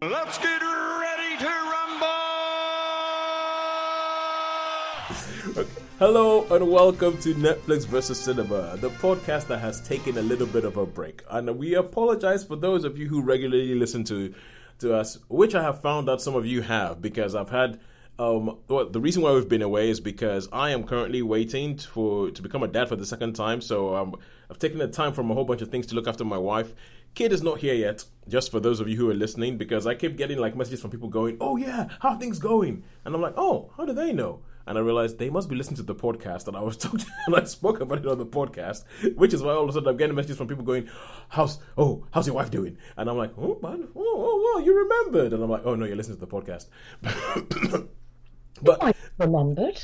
Let's get ready to rumble! Hello and welcome to Netflix versus Cinema, the podcast that has taken a little bit of a break. And we apologize for those of you who regularly listen to to us, which I have found that some of you have, because I've had um, well, the reason why we've been away is because I am currently waiting for to become a dad for the second time. So um, I've taken the time from a whole bunch of things to look after my wife. Kid is not here yet. Just for those of you who are listening, because I keep getting like messages from people going, "Oh yeah, how things going?" And I'm like, "Oh, how do they know?" And I realized they must be listening to the podcast that I was talking and I spoke about it on the podcast, which is why all of a sudden I'm getting messages from people going, "How's oh, how's your wife doing?" And I'm like, "Oh man, oh, oh, oh you remembered?" And I'm like, "Oh no, you're listening to the podcast." but I remembered.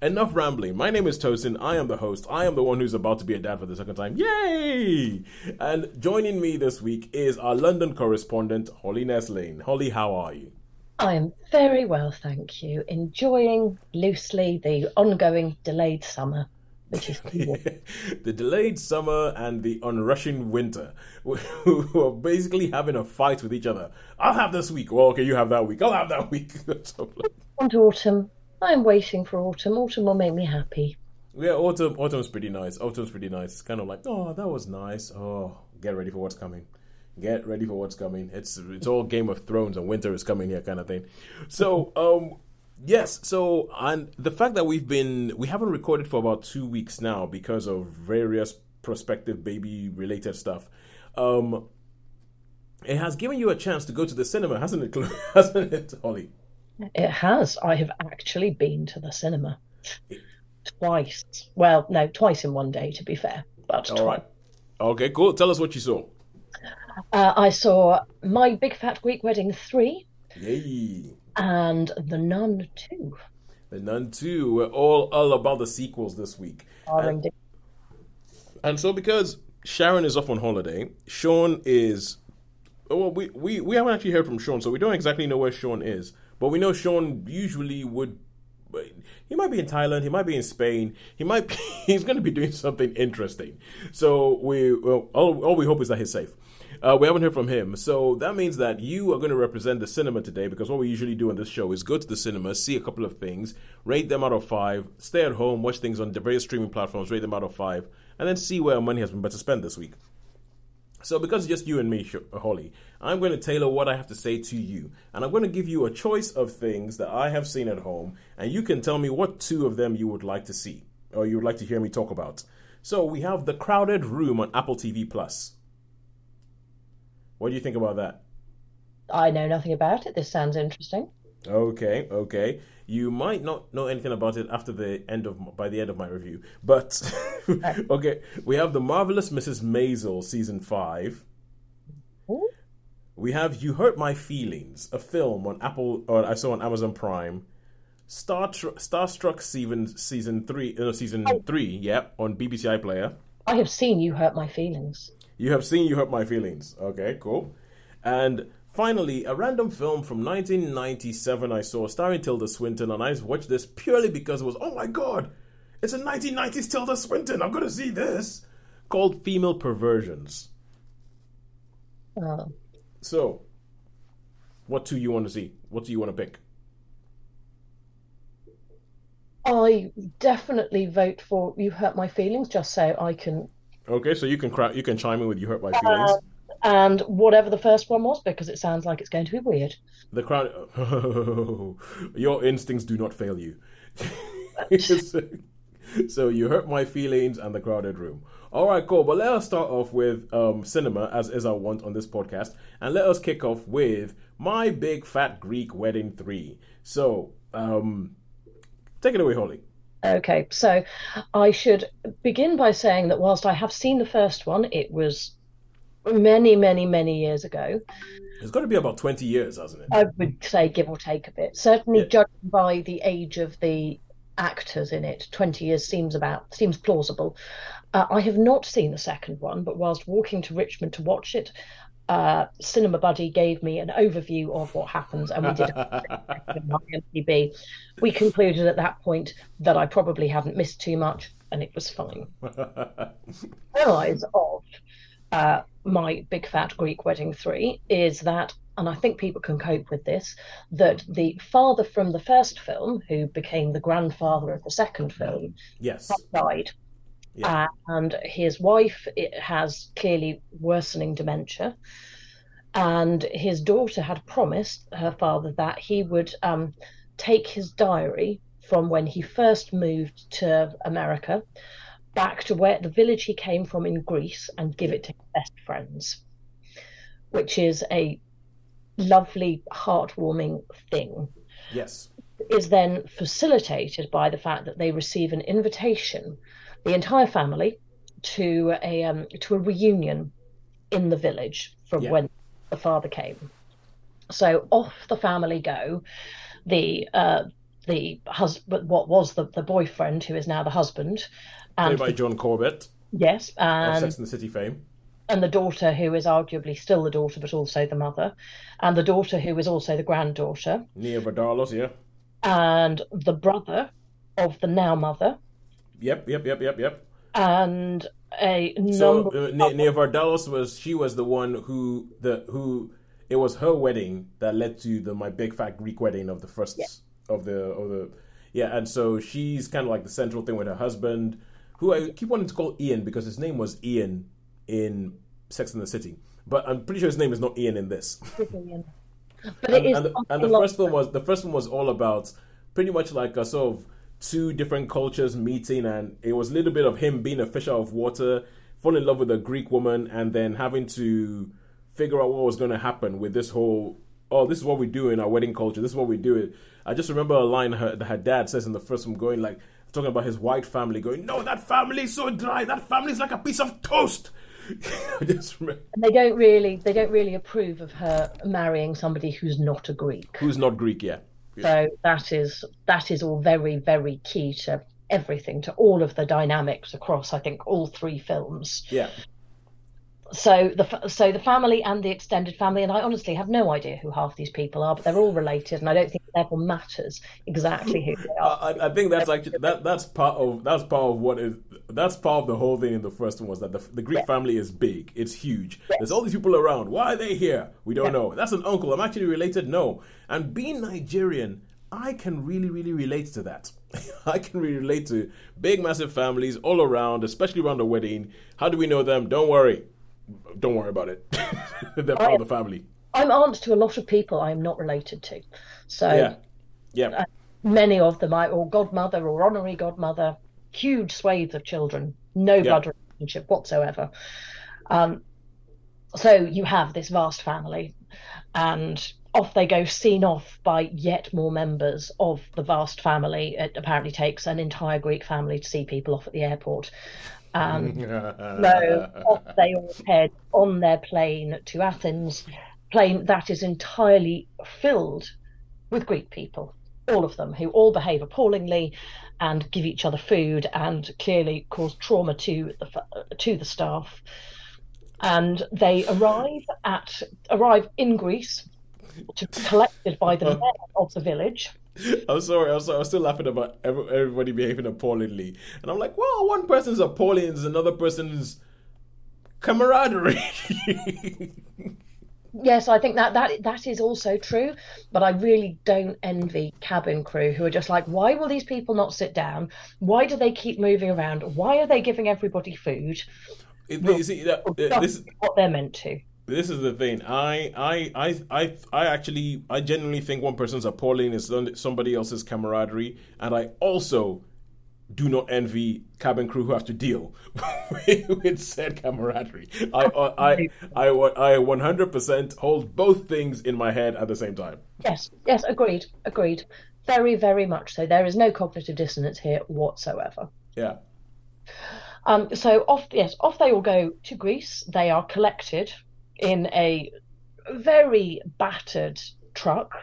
Enough rambling. My name is Tosin. I am the host. I am the one who's about to be a dad for the second time. Yay! And joining me this week is our London correspondent, Holly Neslane. Holly, how are you? I am very well, thank you. Enjoying loosely the ongoing delayed summer, which is the delayed summer and the unrushing winter, who are basically having a fight with each other. I'll have this week. Well, okay, you have that week. I'll have that week. to autumn. I'm waiting for autumn. Autumn will make me happy. Yeah, autumn. Autumn's pretty nice. Autumn's pretty nice. It's kind of like, oh, that was nice. Oh, get ready for what's coming. Get ready for what's coming. It's it's all Game of Thrones and winter is coming here kind of thing. So, um, yes. So, and the fact that we've been we haven't recorded for about two weeks now because of various prospective baby related stuff. Um, it has given you a chance to go to the cinema, hasn't it? hasn't it, Holly? It has. I have actually been to the cinema twice. Well, no, twice in one day, to be fair. But All twice. right. Okay, cool. Tell us what you saw. Uh, I saw My Big Fat Greek Wedding 3 Yay. and The Nun 2. The Nun 2. We're all, all about the sequels this week. are And, and so, because Sharon is off on holiday, Sean is. Well, we, we, we haven't actually heard from Sean, so we don't exactly know where Sean is. But we know Sean usually would. He might be in Thailand. He might be in Spain. He might. Be, he's going to be doing something interesting. So we. Well, all, all we hope is that he's safe. Uh, we haven't heard from him, so that means that you are going to represent the cinema today. Because what we usually do on this show is go to the cinema, see a couple of things, rate them out of five, stay at home, watch things on the various streaming platforms, rate them out of five, and then see where money has been better spent this week. So, because it's just you and me, uh, Holly, I'm going to tailor what I have to say to you. And I'm going to give you a choice of things that I have seen at home, and you can tell me what two of them you would like to see, or you would like to hear me talk about. So, we have The Crowded Room on Apple TV Plus. What do you think about that? I know nothing about it. This sounds interesting. Okay, okay. You might not know anything about it after the end of by the end of my review, but okay. We have the marvelous Mrs. Maisel season five. Ooh. We have You Hurt My Feelings, a film on Apple or I saw on Amazon Prime. Star Tr- Starstruck season season three, no season oh. three, yep, on BBC iPlayer. I have seen You Hurt My Feelings. You have seen You Hurt My Feelings. Okay, cool. And finally, a random film from 1997 I saw starring Tilda Swinton, and I watched this purely because it was, oh my god, it's a 1990s Tilda Swinton, I'm gonna see this, called Female Perversions. Oh. So, what two you want to see? What do you want to pick? I definitely vote for You Hurt My Feelings just so I can. Okay, so you can cra- you can chime in with You Hurt My um, Feelings. And whatever the first one was, because it sounds like it's going to be weird. The crowd. your instincts do not fail you. so you hurt my feelings and the crowded room. All right, cool. But let us start off with um, cinema, as is our want on this podcast, and let us kick off with my big fat Greek wedding three. So, um, take it away, Holly. Okay, so I should begin by saying that whilst I have seen the first one, it was many, many, many years ago. It's got to be about twenty years, hasn't it? I would say give or take a bit. Certainly, Yeah. judging by the age of the actors in it, 20 years seems about seems plausible. Uh, I have not seen the second one, but whilst walking to Richmond to watch it, uh, Cinema Buddy gave me an overview of what happens, and we did MTB. We concluded at that point that I probably hadn't missed too much, and it was fine. Realize of uh, my big fat Greek wedding three is that and I think people can cope with this, that the father from the first film, who became the grandfather of the second film, Yes. died. Yeah. Uh, and his wife it has clearly worsening dementia. And his daughter had promised her father that he would um, take his diary from when he first moved to America back to where the village he came from in Greece and give it to his best friends, which is a lovely, heartwarming thing Yes. is then facilitated by the fact that they receive an invitation, the entire family, to a um, to a reunion in the village from Yeah. when the father came. So off the family go, the uh, the husband, what was the, the boyfriend, who is now the husband, Played by John Corbett yes, of and Sex and the City fame. and the daughter who is arguably still the daughter but also the mother, and the daughter who is also the granddaughter, Nia Vardalos, yeah. and the brother of the now mother, Yep, yep, yep, yep, yep. and a So number uh, Nia, Nia Vardalos was she was the one who the who it was her wedding that led to the my big fat Greek wedding of the first of the of the yeah, and so she's kind of like the central thing with her husband, who I keep wanting to call Ian because his name was Ian in Sex and the City, but I'm pretty sure his name is not Ian in this. But and, it is and the, and the first film was the first one was all about pretty much like a sort of two different cultures meeting, and it was a little bit of him being a fish out of water, fall in love with a Greek woman, and then having to figure out what was going to happen with this whole. Oh, this is what we do in our wedding culture. This is what we do. It. I just remember a line her, that her dad says in the first one, going like talking about his white family, going, "No, that family's so dry. That family's like a piece of toast." And they don't really they don't really approve of her marrying somebody who's not a Greek. who's not Greek yet. So that is that is all very very key to everything to all of the dynamics across I think all three films. Yeah. So the so the family and the extended family and I honestly have no idea who half these people are, but they're all related, and I don't think it ever matters exactly who they are. I, I think that's actually that that's part of that's part of what is that's part of the whole thing in the first one was that the, the Greek family is big, it's huge. There's all these people around. Why are they here? We don't know. That's an uncle. I'm actually related. No, and being Nigerian, I can really really relate to that. I can really relate to big massive families all around, especially around the wedding. How do we know them? Don't worry, don't worry about it. They're part of the family. I'm aunt to a lot of people I am not related to, so Yeah, yeah. many of them I or godmother or honorary godmother, huge swathes of children, no Yeah. blood relationship whatsoever. Um, so you have this vast family, and off they go, seen off by yet more members of the vast family. It apparently takes an entire Greek family to see people off at the airport. Um, and so off they all head on their plane to Athens, plane that is entirely filled with Greek people, all of them, who all behave appallingly and give each other food and clearly cause trauma to the to the staff. And they arrive at arrive in Greece, to collected by the mayor of the village. I'm sorry, I'm sorry. I was still laughing about everybody behaving appallingly, and I'm like, well, one person's appalling is another person's camaraderie. Yes, I think that that that is also true, but I really don't envy cabin crew who are just like, why will these people not sit down? Why do they keep moving around? Why are they giving everybody food? It- see, that, uh, That's this what they're meant to. This is the thing. I, I, I, I, I actually, I genuinely think one person's appalling is somebody else's camaraderie, and I also do not envy cabin crew who have to deal with said camaraderie. I, I, I, I, I 100% hold both things in my head at the same time. Yes, yes, agreed, agreed. Very, very much so. There is no cognitive dissonance here whatsoever. Yeah. Um, so off, yes, off they all go to Greece. They are collected in a very battered truck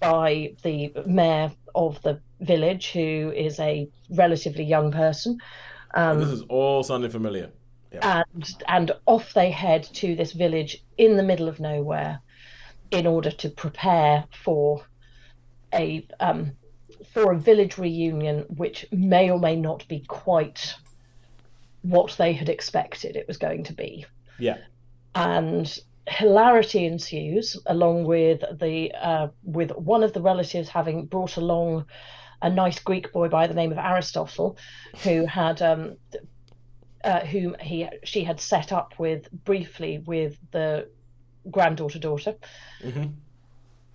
by the mayor of the village, who is a relatively young person. Um, This is all sounding familiar. and and off they head to this village in the middle of nowhere in order to prepare for a um, for a village reunion which may or may not be quite what they had expected it was going to be Yeah. And hilarity ensues, along with the uh, with one of the relatives having brought along a nice Greek boy by the name of Aristotle, who had um, uh, whom he she had set up with briefly with the granddaughter daughter, Mm-hmm.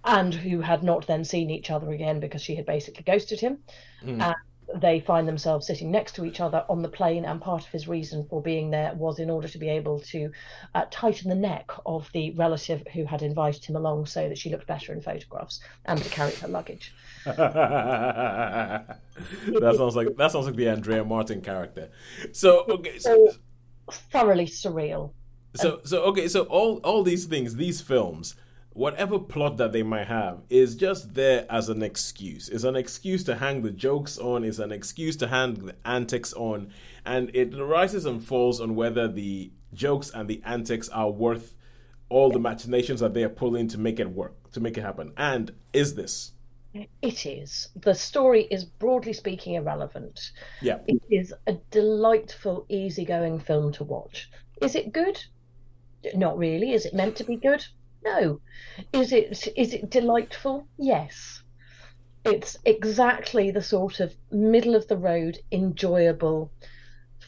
and who had not then seen each other again because she had basically ghosted him. Mm. They find themselves sitting next to each other on the plane, and part of his reason for being there was in order to be able to uh, tighten the neck of the relative who had invited him along so that she looked better in photographs and to carry her luggage. that sounds like that sounds like the Andrea Martin character. So okay, so, So thoroughly surreal. so so okay, so all all these things, these films, whatever plot that they might have, is just there as an excuse. It's an excuse to hang the jokes on. It's an excuse to hang the antics on, and it rises and falls on whether the jokes and the antics are worth all the machinations that they are pulling to make it work, to make it happen. And is this? It is. The story is broadly speaking irrelevant. Yeah. It is a delightful, easygoing film to watch. Is it good? Not really. Is it meant to be good? No. Is it is it delightful? Yes. It's exactly the sort of middle of the road, enjoyable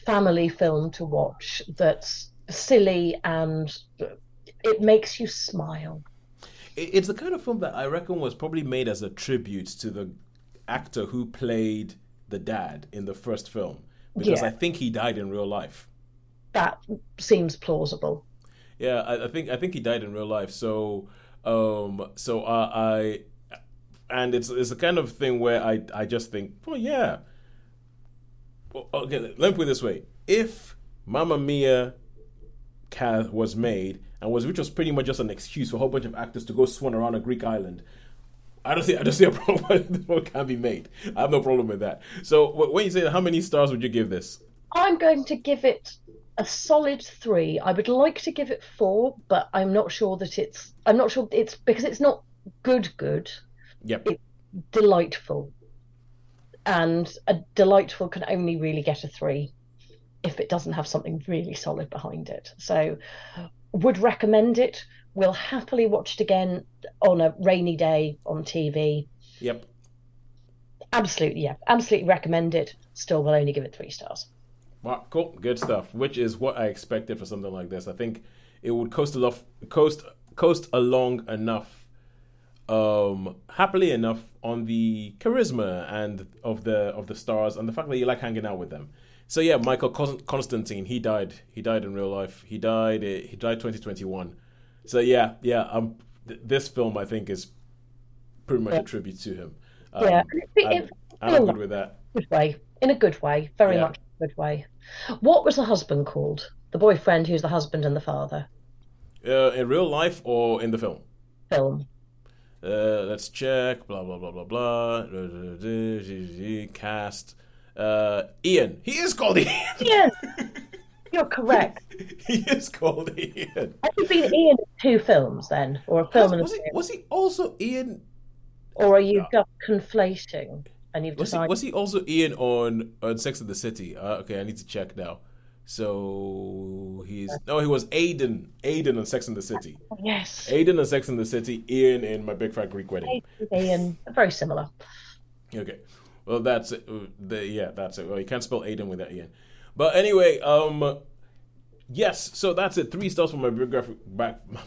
family film to watch that's silly and it makes you smile. It's the kind of film that I reckon was probably made as a tribute to the actor who played the dad in the first film because Yeah. I think he died in real life. That seems plausible. Yeah, I, I think I think he died in real life. So, um, so uh, I, and it's it's the kind of thing where I I just think, well, yeah. Well, okay, let me put it this way: if Mamma Mia was made and was which was pretty much just an excuse for a whole bunch of actors to go swan around a Greek island. I don't see. I don't see a problem what can be made. I have no problem with that. So wh- when you say how many stars would you give this? I'm going to give it a solid three. I would like to give it four, but I'm not sure that it's. I'm not sure it's because it's not good. Good, Yep. delightful, and a delightful can only really get a three if it doesn't have something really solid behind it. So, would recommend it. We'll happily watch it again on a rainy day on TV. Yep. Absolutely, yeah, absolutely recommend it. Still, we'll only give it three stars. Cool, good stuff. Which is what I expected for something like this. I think it would coast coast coast along enough, um, happily enough on the charisma and of the of the stars and the fact that you like hanging out with them. So yeah, Michael Con- Constantine, he died. He died in real life. He died. eh, He died 2021. So yeah, yeah. Um, th- this film I think is pretty much a tribute to him. Um, Yeah, it- and, it- and I'm good with that. good way, in a good way, very Yeah. much good way. What was the husband called? The boyfriend who's the husband and the father. Uh, in real life or in the film? Film. Uh, let's check. Blah blah blah blah blah. Cast. Uh, Ian. He is called Ian. Ian, you're correct. he is called Ian. Have you been Ian in two films then, or a film Was, and a was he? Was he also Ian? or are you just conflating and you've Was he? Was he also Ian on on Sex and the City? Uh, okay, I need to check now. So he's no, he was Aiden. Aiden on Sex and the City. Yes, Aiden on Sex and the City. Ian in My Big Fat Greek Wedding. Ian, very similar. Okay. Well, that's it. Uh, The, yeah, that's it. Well, you can't spell Aiden without Ian. But anyway, um, yes. So that's it. Three stars for my big,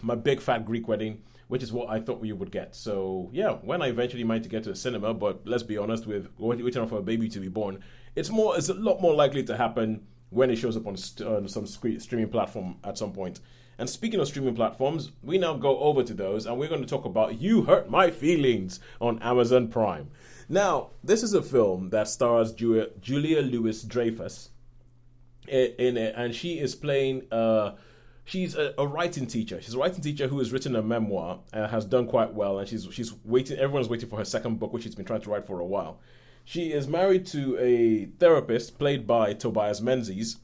my big fat Greek wedding, which is what I thought we would get. So yeah, when I eventually might get to the cinema, but let's be honest, with waiting for a baby to be born, it's more, it's a lot more likely to happen when it shows up on, st- some streaming platform at some point. And speaking of streaming platforms, we now go over to those and we're going to talk about You Hurt My Feelings on Amazon Prime. Now, this is a film that stars Julia, Julia Louis Dreyfus in, in it, and she is playing. Uh, she's a, a writing teacher. She's a writing teacher who has written a memoir and has done quite well. And she's she's waiting. Everyone's waiting for her second book, which she's been trying to write for a while. She is married to a therapist played by Tobias Menzies,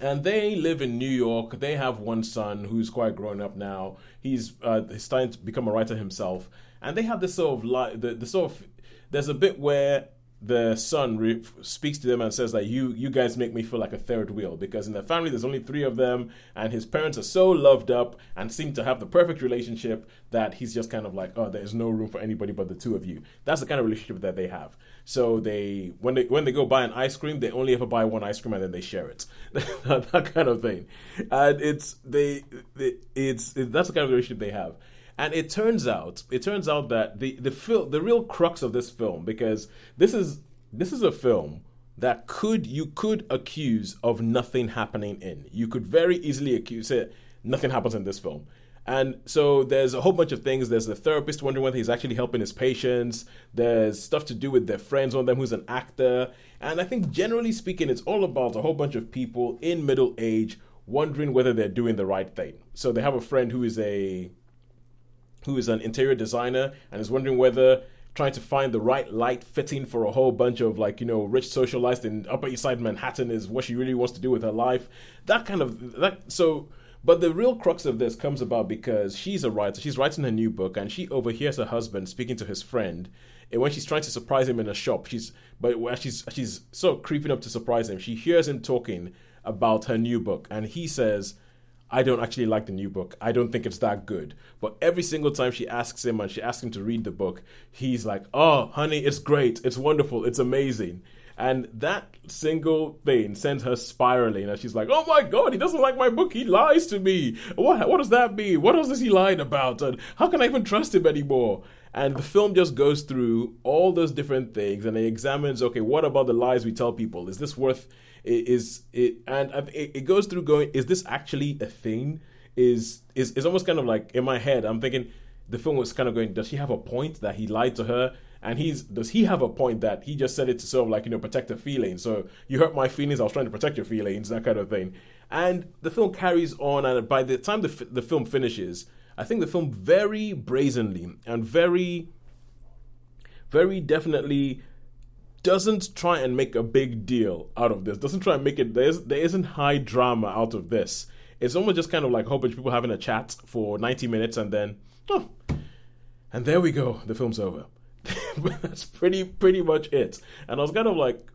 and they live in New York. They have one son who's quite grown up now. He's uh, he's starting to become a writer himself, and they have this sort of like the, the sort of there's a bit where the son re- speaks to them and says that you you guys make me feel like a third wheel because in the family there's only three of them and his parents are so loved up and seem to have the perfect relationship that he's just kind of like oh there's no room for anybody but the two of you. That's the kind of relationship that they have. So they when they when they go buy an ice cream they only ever buy one ice cream and then they share it. That, that kind of thing. And it's they, they it's it, that's the kind of relationship they have and it turns out, it turns out that the the the real crux of this film, because this is this is a film that could you could accuse of nothing happening in. You could very easily accuse it nothing happens in this film. And so there's a whole bunch of things. There's the therapist wondering whether he's actually helping his patients. There's stuff to do with their friends, one of them who's an actor. And I think generally speaking, it's all about a whole bunch of people in middle age wondering whether they're doing the right thing. So they have a friend who is a who is an interior designer and is wondering whether trying to find the right light fitting for a whole bunch of like you know rich socialites in upper east side manhattan is what she really wants to do with her life. That kind of that so but the real crux of this comes about because she's a writer she's writing her new book and she overhears her husband speaking to his friend. And when she's trying to surprise him in a shop she's but when she's she's sort of creeping up to surprise him. She hears him talking about her new book and he says I don't actually like the new book. I don't think it's that good. But every single time she asks him and she asks him to read the book, he's like, Oh, honey, it's great. It's wonderful. It's amazing. And that single thing sends her spiraling. And she's like, Oh my God, he doesn't like my book. He lies to me. What, what does that mean? What else is he lying about? And how can I even trust him anymore? And the film just goes through all those different things and it examines okay, what about the lies we tell people? Is this worth is it and it, it goes through going is this actually a thing? Is is is almost kind of like in my head i'm thinking the film was kind of going does she have a point that he lied to her? And he's does he have a point that he just said it to sort of like you know protect her feelings? So you hurt my feelings i was trying to protect your feelings that kind of thing. And the film carries on and by the time the, the film finishes i think the film very brazenly and very very definitely doesn't try and make a big deal out of this. Doesn't try and make it. There's there isn't high drama out of this. It's almost just kind of like a whole bunch of people having a chat for 90 minutes and then oh, and there we go. The film's over. That's pretty pretty much it. And I was kind of like,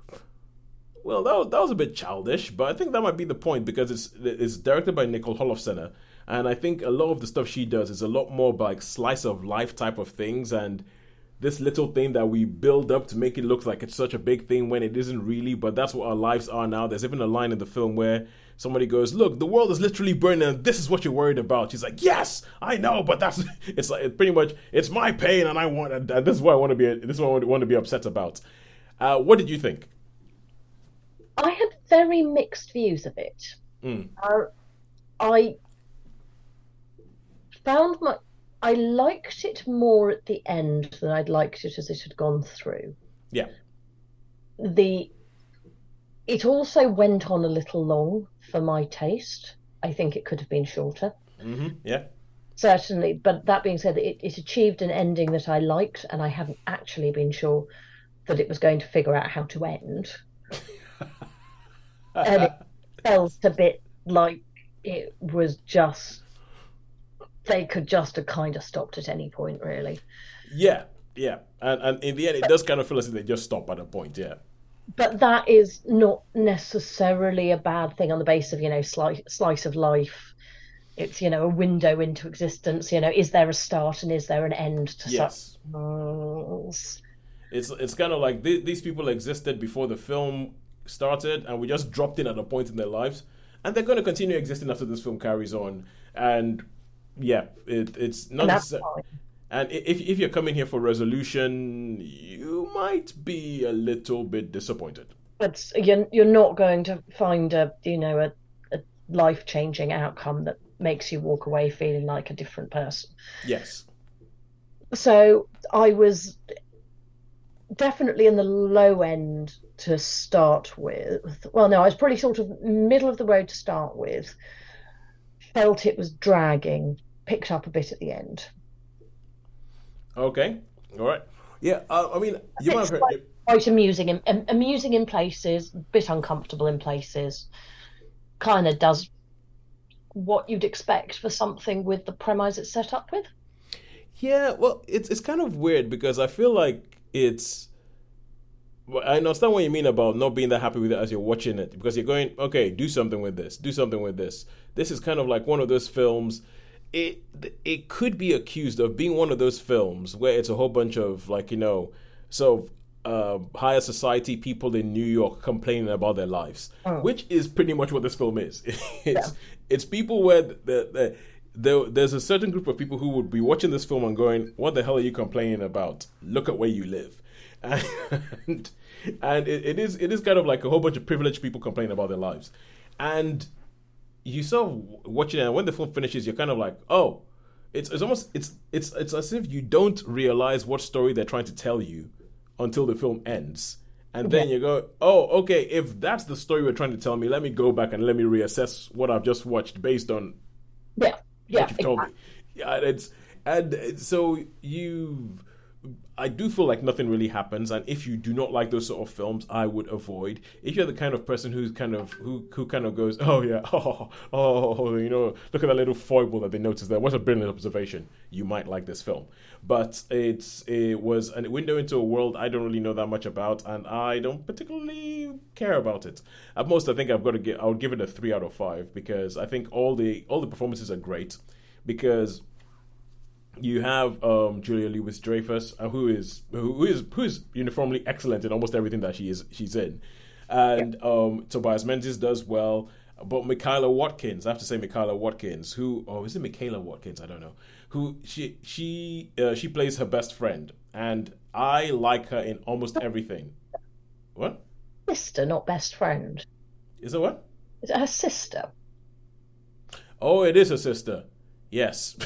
well, that was, that was a bit childish, but I think that might be the point because it's it's directed by Nicole Holofcener, and I think a lot of the stuff she does is a lot more like slice of life type of things and this little thing that we build up to make it look like it's such a big thing when it isn't really, but that's what our lives are now. There's even a line in the film where somebody goes, "Look, the world is literally burning. And this is what you're worried about." She's like, "Yes, I know, but that's it's like pretty much it's my pain, and I want and this is what I want to be. This is what I want to be upset about." Uh, what did you think? I had very mixed views of it. Mm. Uh, I found my I liked it more at the end than I'd liked it as it had gone through. Yeah. The it also went on a little long for my taste. I think it could have been shorter. Mm-hmm. Yeah. Certainly, but that being said, it, it achieved an ending that I liked, and I haven't actually been sure that it was going to figure out how to end. and it felt a bit like it was just they could just have kind of stopped at any point, really. Yeah, yeah, and and in the end, it does kind of feel as if they just stop at a point. Yeah. But that is not necessarily a bad thing on the basis of you know slice slice of life. It's you know a window into existence. You know, is there a start and is there an end to yes. such? It's it's kind of like th- these people existed before the film started, and we just dropped in at a point in their lives, and they're going to continue existing after this film carries on. And yeah, it, it's not necessarily. And if if you're coming here for resolution, you might be a little bit disappointed. But you're you're not going to find a you know a, a life changing outcome that makes you walk away feeling like a different person. Yes. So I was definitely in the low end to start with. Well, no, I was probably sort of middle of the road to start with felt it was dragging, picked up a bit at the end. Okay, all right. Yeah, uh, I mean, you might have heard. Quite, quite amusing, in, amusing in places, bit uncomfortable in places. Kind of does what you'd expect for something with the premise it's set up with. Yeah, well, it's it's kind of weird because I feel like it's I understand what you mean about not being that happy with it as you're watching it because you're going, okay, do something with this, do something with this. This is kind of like one of those films. It it could be accused of being one of those films where it's a whole bunch of like you know, so uh, higher society people in New York complaining about their lives, oh. which is pretty much what this film is. it's yeah. it's people where the, the, the, there's a certain group of people who would be watching this film and going, "What the hell are you complaining about? Look at where you live." And and it, it is it is kind of like a whole bunch of privileged people complaining about their lives, and you sort of watching it, and when the film finishes, you're kind of like, oh, it's it's almost it's it's it's as if you don't realize what story they're trying to tell you until the film ends. And then you go, oh, okay, if that's the story we're trying to tell me, let me go back and let me reassess what I've just watched based on yeah, yeah, what you've told exactly. me. Yeah, it's and so you I do feel like nothing really happens, and if you do not like those sort of films, I would avoid. If you're the kind of person who's kind of who who kind of goes, oh yeah, oh, oh, you know, look at that little foible that they noticed there. What a brilliant observation! You might like this film, but it's it was a window into a world I don't really know that much about, and I don't particularly care about it. At most, I think I've got to get. I'll give it a three out of five because I think all the all the performances are great because you have um, Julia Louis Dreyfus, uh, who is who is who is uniformly excellent in almost everything that she is she's in, and yeah. um, Tobias Menzies does well. But Michaela Watkins, I have to say Michaela Watkins, who oh is it Michaela Watkins? I don't know. Who she she uh, she plays her best friend, and I like her in almost everything. What? Sister, not best friend. Is it what? Is it her sister? Oh, it is her sister. Yes.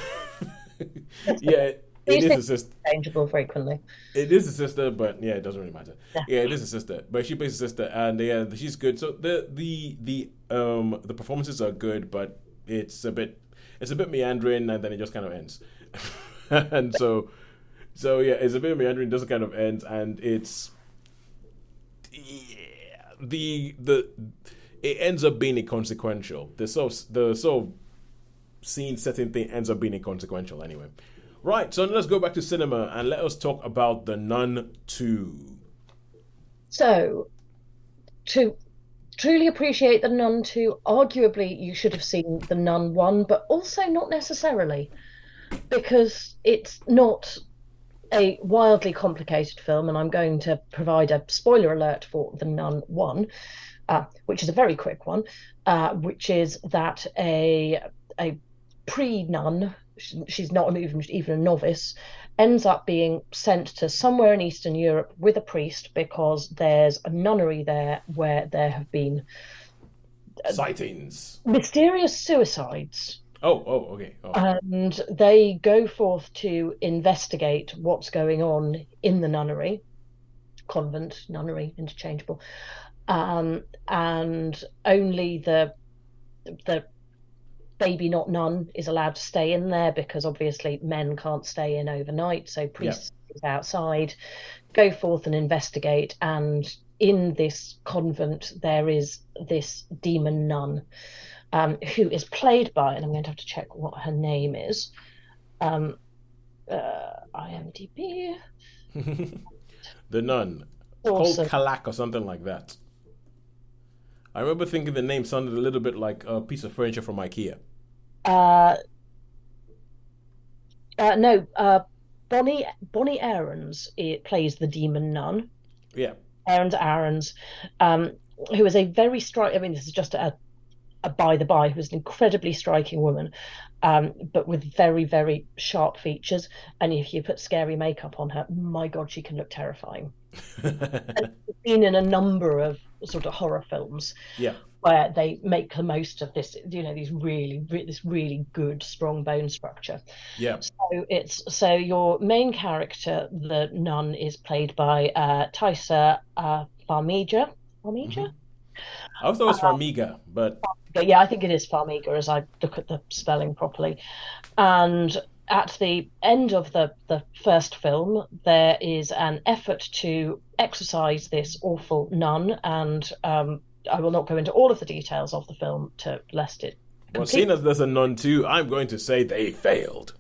yeah, it is a sister. Changeable frequently. It is a sister, but yeah, it doesn't really matter. Yeah, yeah it is a sister, but she plays a sister, and yeah, she's good. So the the the um the performances are good, but it's a bit it's a bit meandering, and then it just kind of ends. and so so yeah, it's a bit meandering, doesn't kind of end, and it's yeah, the the it ends up being inconsequential. The so the so scene setting thing ends up being inconsequential anyway. Right, so let's go back to cinema and let us talk about The Nun 2. So, to truly appreciate The Nun 2, arguably you should have seen The Nun 1, but also not necessarily, because it's not a wildly complicated film, and I'm going to provide a spoiler alert for The Nun 1. Uh, which is a very quick one, uh, which is that a a pre nun, she's not even, even a novice, ends up being sent to somewhere in Eastern Europe with a priest because there's a nunnery there where there have been uh, sightings, mysterious suicides. Oh, oh, okay. Oh. And they go forth to investigate what's going on in the nunnery, convent, nunnery, interchangeable. Um, and only the the baby not nun is allowed to stay in there because obviously men can't stay in overnight so priests yeah. outside go forth and investigate and in this convent there is this demon nun um, who is played by and i'm going to have to check what her name is um, uh, imdb the nun awesome. called kalak or something like that I remember thinking the name sounded a little bit like a piece of furniture from IKEA. Uh, uh, no, uh, Bonnie Bonnie Aarons it plays the demon nun. Yeah, Aarons Aarons, um, who is a very striking. I mean, this is just a, a by the by, who's an incredibly striking woman, um, but with very very sharp features. And if you put scary makeup on her, my god, she can look terrifying. Been in a number of sort of horror films. Yeah where they make the most of this, you know, these really, this really good, strong bone structure. Yeah. So it's so your main character, the nun, is played by uh, Taissa uh, Farmiga. Farmiga. Mm-hmm. I thought it was uh, Farmiga, but yeah, I think it is Farmiga as I look at the spelling properly. And at the end of the, the first film, there is an effort to exorcise this awful nun and um, I will not go into all of the details of the film to lest it. Well, seeing as there's a nun too, I'm going to say they failed.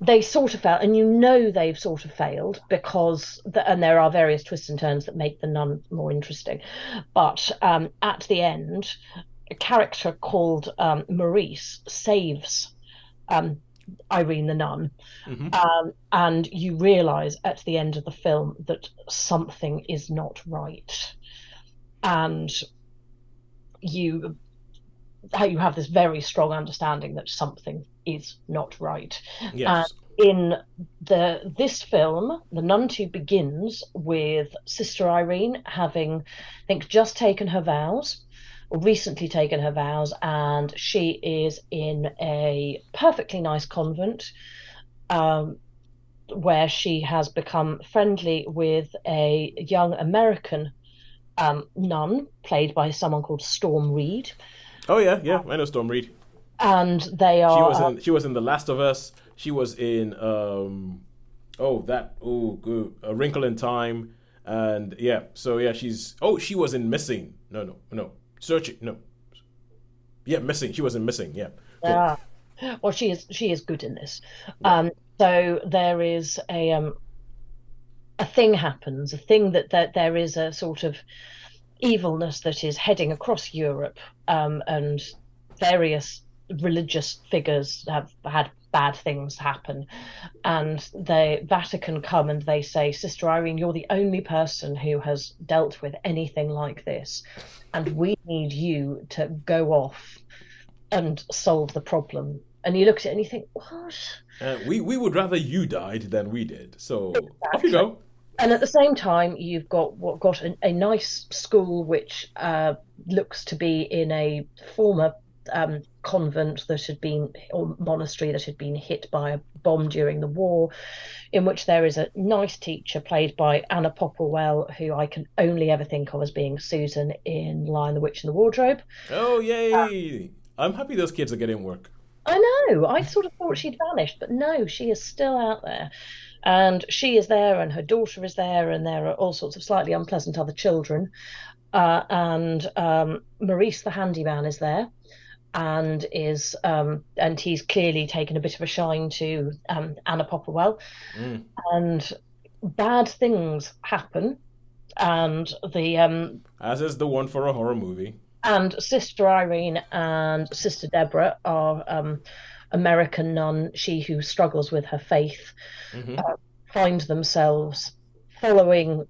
they sort of failed, and you know they've sort of failed because, the, and there are various twists and turns that make the nun more interesting. But um, at the end, a character called um, Maurice saves um, Irene the nun, Mhm. um, and you realise at the end of the film that something is not right, and you you have this very strong understanding that something is not right Yes. in the this film, The Nun 2 begins with Sister Irene having, I think, just taken her vows, recently taken her vows, and she is in a perfectly nice convent um, where she has become friendly with a young American um, nun played by someone called Storm Reed, oh yeah, yeah. I know Storm Reed. and they are She was in. She was in The Last of Us. She was in. um Oh, that. Oh, good. A Wrinkle in Time. And yeah, so yeah, she's. Oh, she was in Missing. No, no, no. Searching. No. Yeah, Missing. She wasn't Missing. Yeah. Cool. Yeah. Well, she is she is good in this. Um, so there is a um, a thing happens, a thing that that there is a sort of evilness that is heading across Europe, um, and various religious figures have had bad things happen, and the Vatican come and they say, Sister Irene, you're the only person who has dealt with anything like this, and we need you to go off and solve the problem. And you look at it and you think, what? Uh, we we would rather you died than we did. So off you go. And at the same time, you've got what got a, a nice school which uh, looks to be in a former um, convent that had been or monastery that had been hit by a bomb during the war, in which there is a nice teacher played by Anna Popplewell, who I can only ever think of as being Susan in Lion, the Witch, and the Wardrobe. Oh yay! I'm happy those kids are getting work. I know. I sort of thought she'd vanished, but no, she is still out there. And she is there, and her daughter is there, and there are all sorts of slightly unpleasant other children. Uh, and um, Maurice, the handyman, is there, and is um, and he's clearly taken a bit of a shine to um, Anna Popplewell. Mm. And bad things happen, and the um, As is the one for a horror movie. and Sister Irene and Sister Deborah are um, American nun, she who struggles with her faith, Mhm. uh, find themselves following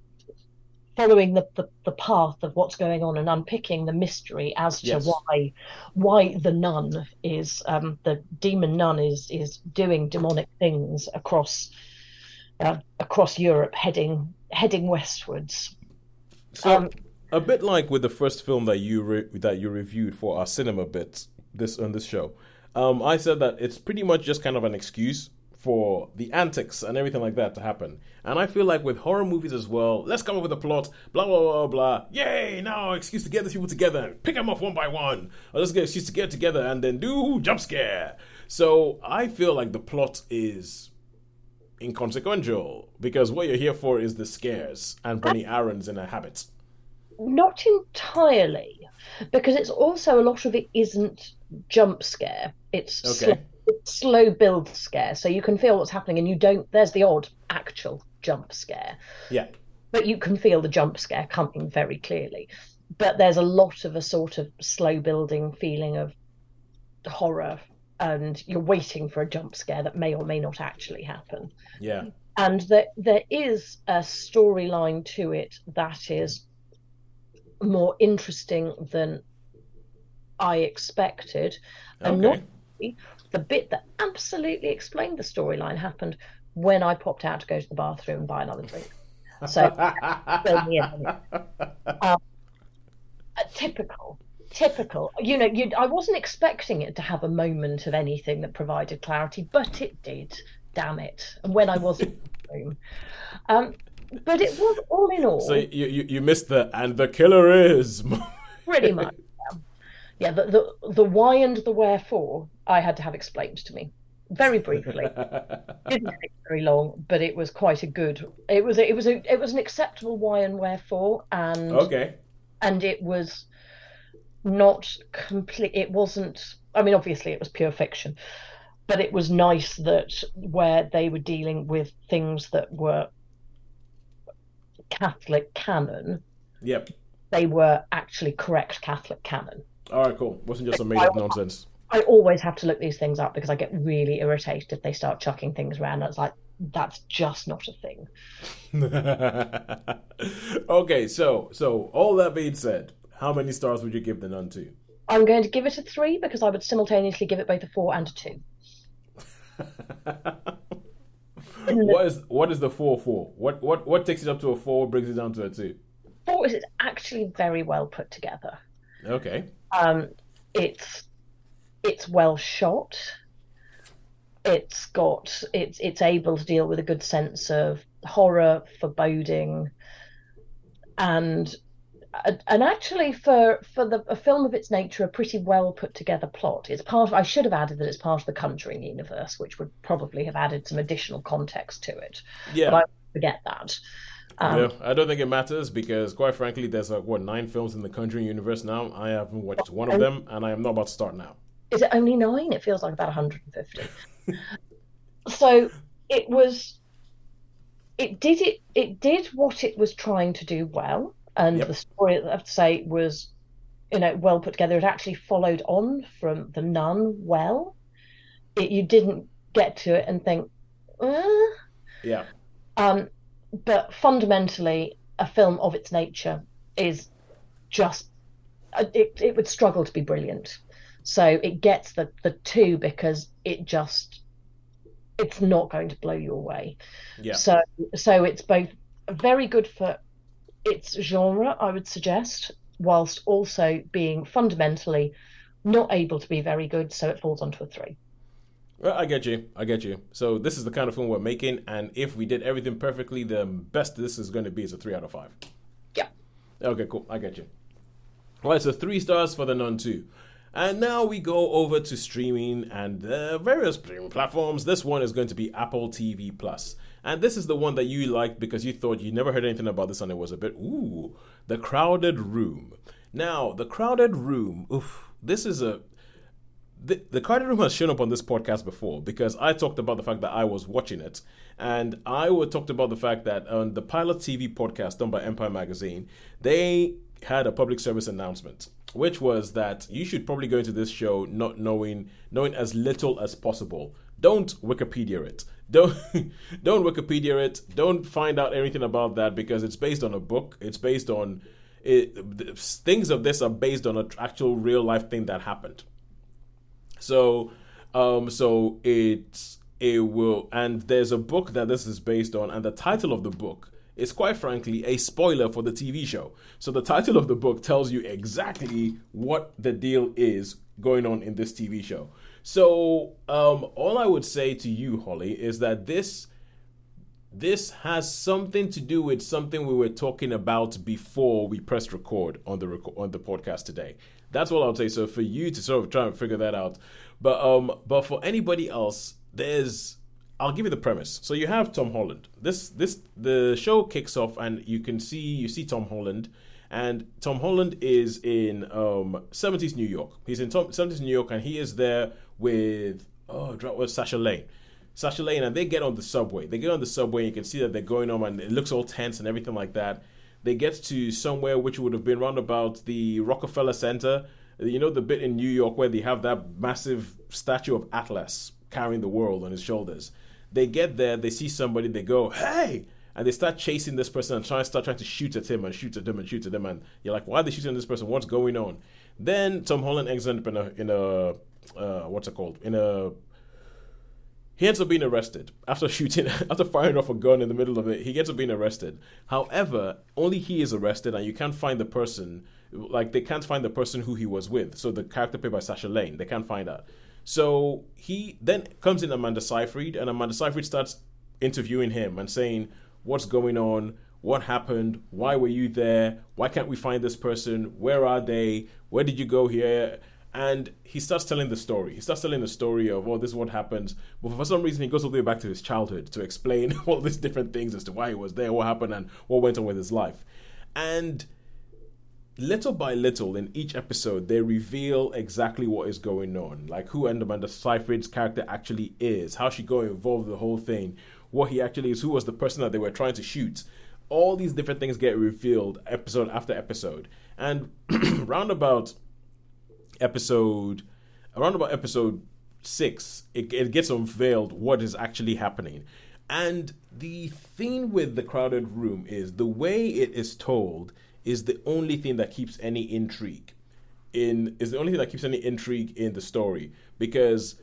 following the, the, the path of what's going on and unpicking the mystery as to Yes. why why the nun is um, the demon nun is is doing demonic things across uh, across Europe heading heading westwards. So Um, a bit like with the first film that you re- that you reviewed for our cinema bits this on this show, um, I said that it's pretty much just kind of an excuse for the antics and everything like that to happen. And I feel like with horror movies as well, let's come up with a plot, blah blah blah blah. Yay! Now excuse to get these people together and pick them off one by one. Or let's get excuse to get together and then do jump scare. So I feel like the plot is inconsequential because what you're here for is the scares and ah. Bonnie Aarons in a habit. Not entirely, because it's also a lot of it isn't jump scare. It's Okay. Slow build scare, so you can feel what's happening, and you don't. There's the odd actual jump scare, Yeah. but you can feel the jump scare coming very clearly. But there's a lot of a sort of slow building feeling of horror, and you're waiting for a jump scare that may or may not actually happen. Yeah. and there there is a storyline to it that is more interesting than I expected, and not Okay. The bit that absolutely explained the storyline happened when I popped out to go to the bathroom and buy another drink. So fill me in. Uh, typical, typical. You know, I wasn't expecting it to have a moment of anything that provided clarity, but it did. Damn it! And when I was in the room, um, but it was all in all so you, you you missed the and the killer is pretty much. Yeah, yeah the, the the why and the wherefore I had to have explained to me very briefly. didn't take very long, but it was quite a good. It was a, it was a it was an acceptable why and wherefore, and okay. and it was not complete. It wasn't. I mean, obviously, it was pure fiction, but it was nice that where they were dealing with things that were Catholic canon, Yep. they were actually correct Catholic canon. All right, cool. Wasn't just a made up nonsense. I always have to look these things up because I get really irritated if they start chucking things around. It's like that's just not a thing. okay, so so all that being said, how many stars would you give the nun to? I'm going to give it a three because I would simultaneously give it both a four and a two. what is what is the four four? What what what takes it up to a four? Brings it down to a two? Four is it's actually very well put together. Okay. Um, it's it's well shot. It's got it's it's able to deal with a good sense of horror, foreboding, and and actually for for the a film of its nature, a pretty well put together plot. It's part. Of, I should have added that it's part of the Conjuring universe, which would probably have added some additional context to it. Yeah. But I forget that. Um, no, I don't think it matters because, quite frankly, there's like what nine films in the Conjuring universe now. I haven't watched one of them, and I am not about to start now. Is it only nine? It feels like about 150. so it was. It did it. It did what it was trying to do well, and Yep. the story I have to say was, you know, well put together. It actually followed on from the Nun well. It you didn't get to it and think, uh, Yeah. um, but fundamentally, a film of its nature is just uh, it, it would struggle to be brilliant. So it gets the the two because it just it's not going to blow you away. Yeah. So so it's both very good for its genre, I would suggest, whilst also being fundamentally not able to be very good, so it falls onto a three. Well, I get you. I get you. So this is the kind of film we're making, and if we did everything perfectly, the best this is going to be is a three out of five. Yeah. Okay, cool. I get you. All right, so three stars for the Nun 2. And now we go over to streaming and uh, various streaming platforms. This one is going to be Apple TV Plus. And this is the one that you liked because you thought you never heard anything about this and it was a bit, ooh, The Crowded Room. Now, The Crowded Room, oof, this is a. The, the Crowded Room has shown up on this podcast before because I talked about the fact that I was watching it. And I talked about the fact that on the Pilot TV podcast done by Empire Magazine, they had a public service announcement, which was that you should probably go into this show not knowing knowing as little as possible. Don't Wikipedia it. Don't don't Wikipedia it. Don't find out anything about that because it's based on a book. It's based on it, things of this are based on an actual real life thing that happened. So, um, so it's it will, and there's a book that this is based on, and the title of the book is quite frankly a spoiler for the TV show. So the title of the book tells you exactly what the deal is going on in this TV show. So, um, all I would say to you, Holly, is that this this has something to do with something we were talking about before we pressed record on the reco- on the podcast today. That's what I would say. So for you to sort of try and figure that out, but um, but for anybody else, there's I'll give you the premise. So you have Tom Holland. This this the show kicks off, and you can see you see Tom Holland, and Tom Holland is in um 70s New York. He's in Tom, 70s New York, and he is there with oh with Sasha Lane. Sasha Lane, and they get on the subway. They get on the subway, and you can see that they're going on, and it looks all tense and everything like that. They get to somewhere which would have been round about the Rockefeller Center. You know, the bit in New York where they have that massive statue of Atlas carrying the world on his shoulders. They get there, they see somebody, they go, hey! And they start chasing this person and try start trying to shoot at him and shoot at them and shoot at them. And you're like, why are they shooting at this person? What's going on? Then Tom Holland ends up in a, in a uh, what's it called? In a he ends up being arrested after shooting, after firing off a gun in the middle of it. He gets up being arrested. However, only he is arrested, and you can't find the person. Like they can't find the person who he was with. So the character played by Sasha Lane, they can't find out. So he then comes in Amanda Seyfried, and Amanda Seyfried starts interviewing him and saying, "What's going on? What happened? Why were you there? Why can't we find this person? Where are they? Where did you go here?" And he starts telling the story. He starts telling the story of, oh, this is what happened. But for some reason, he goes all the way back to his childhood to explain all these different things as to why he was there, what happened, and what went on with his life. And little by little in each episode they reveal exactly what is going on. Like who Amanda Seyfried's character actually is how she got involved in the whole thing what he actually is who was the person that they were trying to shoot. All these different things get revealed episode after episode. And roundabout episode around about episode six it, it gets unveiled what is actually happening. And the thing with the crowded room is the way it is told is the only thing that keeps any intrigue in is the only thing that keeps any intrigue in the story because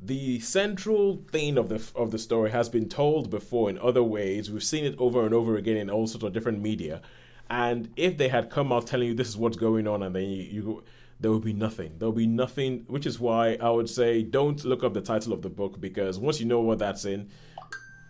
the central thing of the of the story has been told before in other ways. We've seen it over and over again in all sorts of different media. And if they had come out telling you this is what's going on, and then you, you there would be nothing. There will be nothing, which is why I would say don't look up the title of the book because once you know what that's in,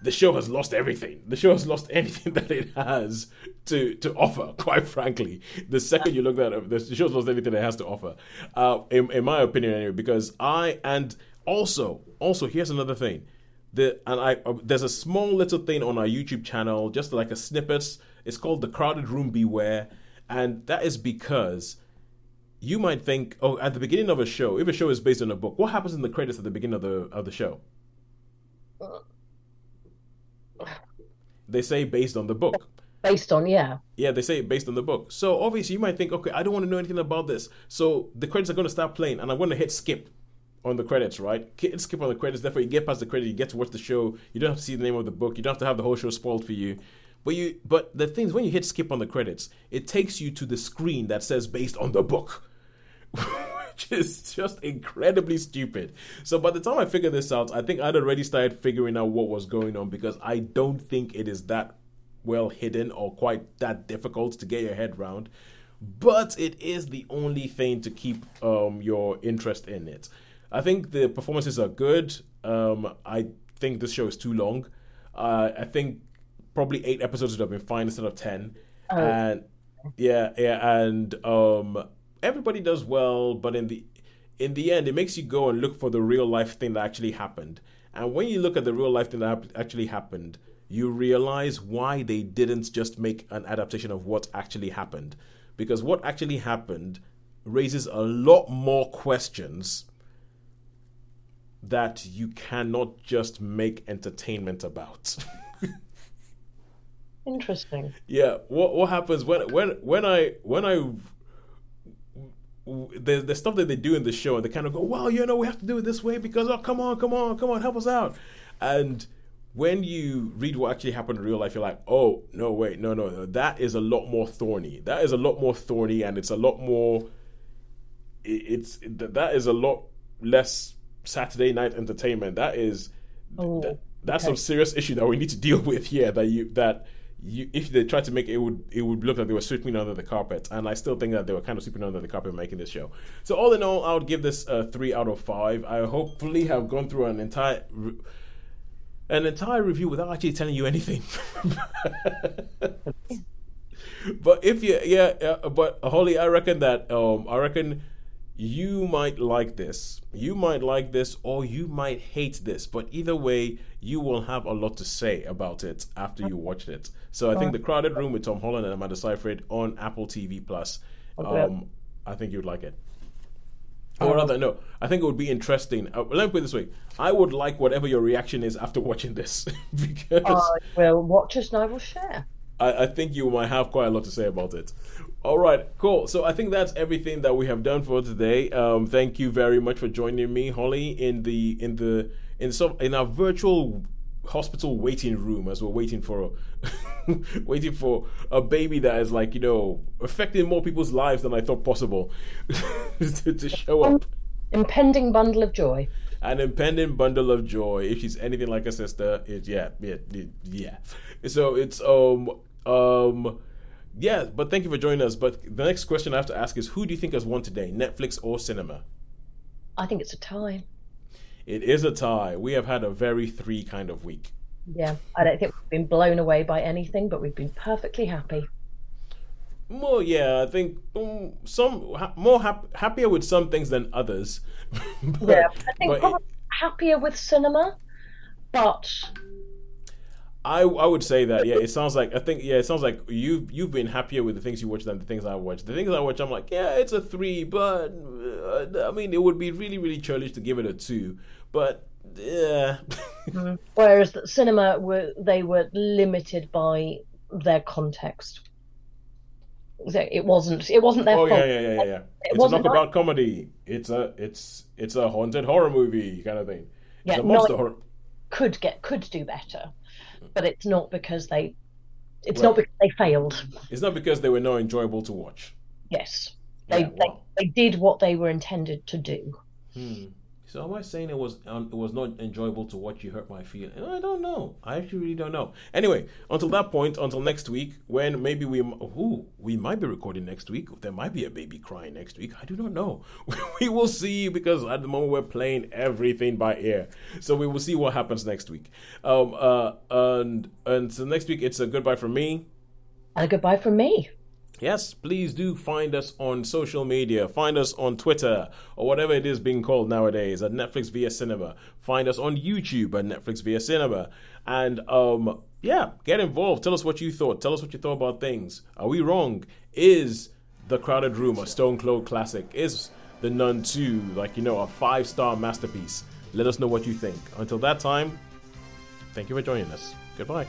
the show has lost everything. The show has lost anything that it has to to offer. Quite frankly, the second you look at it, the show's lost everything it has to offer. Uh, in, in my opinion, anyway, because I and also also here's another thing. The, and I uh, there's a small little thing on our YouTube channel, just like a snippet. It's called the Crowded Room Beware, and that is because you might think, oh, at the beginning of a show, if a show is based on a book, what happens in the credits at the beginning of the of the show? They say based on the book. Based on, yeah. Yeah, they say based on the book. So obviously you might think, okay, I don't want to know anything about this. So the credits are going to start playing, and I'm going to hit skip on the credits, right? Hit skip on the credits. Therefore, you get past the credit, you get to watch the show. You don't have to see the name of the book. You don't have to have the whole show spoiled for you. But you, but the thing is, when you hit skip on the credits, it takes you to the screen that says based on the book. which is just incredibly stupid. So by the time I figured this out, I think I'd already started figuring out what was going on because I don't think it is that well hidden or quite that difficult to get your head around. But it is the only thing to keep um, your interest in it. I think the performances are good. Um, I think this show is too long. Uh, I think probably eight episodes would have been fine instead of ten. Oh. And yeah, yeah, and um, everybody does well, but in the in the end, it makes you go and look for the real life thing that actually happened. And when you look at the real life thing that actually happened, you realize why they didn't just make an adaptation of what actually happened. Because what actually happened raises a lot more questions that you cannot just make entertainment about. Interesting. Yeah, what what happens when when when I when I the the stuff that they do in the show, and they kind of go, "Well, you know, we have to do it this way because oh, come on, come on, come on, help us out." And when you read what actually happened in real life, you're like, "Oh, no, wait, no, no, that is a lot more thorny. That is a lot more thorny, and it's a lot more. It's that is a lot less Saturday night entertainment. That is, oh, that, that's okay. some serious issue that we need to deal with here. That you that you, if they tried to make it, it would it would look like they were sweeping under the carpet, and I still think that they were kind of sweeping under the carpet making this show. So all in all, I would give this a three out of five. I hopefully have gone through an entire an entire review without actually telling you anything. but if you yeah, yeah, but Holly, I reckon that um I reckon you might like this. You might like this or you might hate this, but either way, you will have a lot to say about it after you watch it. So I think The Crowded Room with Tom Holland and Amanda Seyfried on Apple TV Plus. Um, I think you'd like it. Or rather, no, I think it would be interesting. Uh, let me put it this way: I would like whatever your reaction is after watching this, because I will watch us and I will share. I, I, think you might have quite a lot to say about it. All right, cool. So I think that's everything that we have done for today. Um, thank you very much for joining me, Holly, in the in the in some in our virtual hospital waiting room as we're waiting for a, waiting for a baby that is like you know affecting more people's lives than I thought possible to, to show up. Impending bundle of joy. An impending bundle of joy. If she's anything like a sister, it's yeah, yeah, yeah. So it's um um yeah, but thank you for joining us. But the next question I have to ask is who do you think has won today, Netflix or cinema? I think it's a tie. It is a tie. We have had a very three kind of week. Yeah, I don't think we've been blown away by anything, but we've been perfectly happy. More, yeah, I think um, some more hap- happier with some things than others. but, yeah, I think it, happier with cinema, but I I would say that yeah. It sounds like I think yeah. It sounds like you've you've been happier with the things you watch than the things I watch. The things I watch, I'm like yeah, it's a three, but uh, I mean it would be really really churlish to give it a two. But yeah. Whereas the cinema were they were limited by their context. So it wasn't it wasn't their Oh fault. yeah, yeah, yeah, yeah. yeah. It's a wasn't knockabout comedy. It's a it's it's a haunted horror movie kind of thing. It's Yeah, a monster horror. could get could do better, but it's not because they it's Right. not because they failed. It's not because they were not enjoyable to watch. Yes, they, Yeah, they they did what they were intended to do. Hmm. So am I saying it was um, it was not enjoyable to watch? You hurt my feeling. I don't know. I actually really don't know. Anyway, until that point, until next week, when maybe we who we might be recording next week. There might be a baby crying next week. I do not know. we will see because at the moment we're playing everything by ear. So we will see what happens next week. Um. Uh. And and so next week it's a goodbye from me. A goodbye from me. Yes, please do find us on social media. Find us on Twitter or whatever it is being called nowadays at Netflix via Cinema. Find us on YouTube at Netflix via Cinema. And um, yeah, get involved. Tell us what you thought. Tell us what you thought about things. Are we wrong? Is The Crowded Room a Stone Cold classic? Is The Nun 2 like, you know, a five star masterpiece? Let us know what you think. Until that time, thank you for joining us. Goodbye.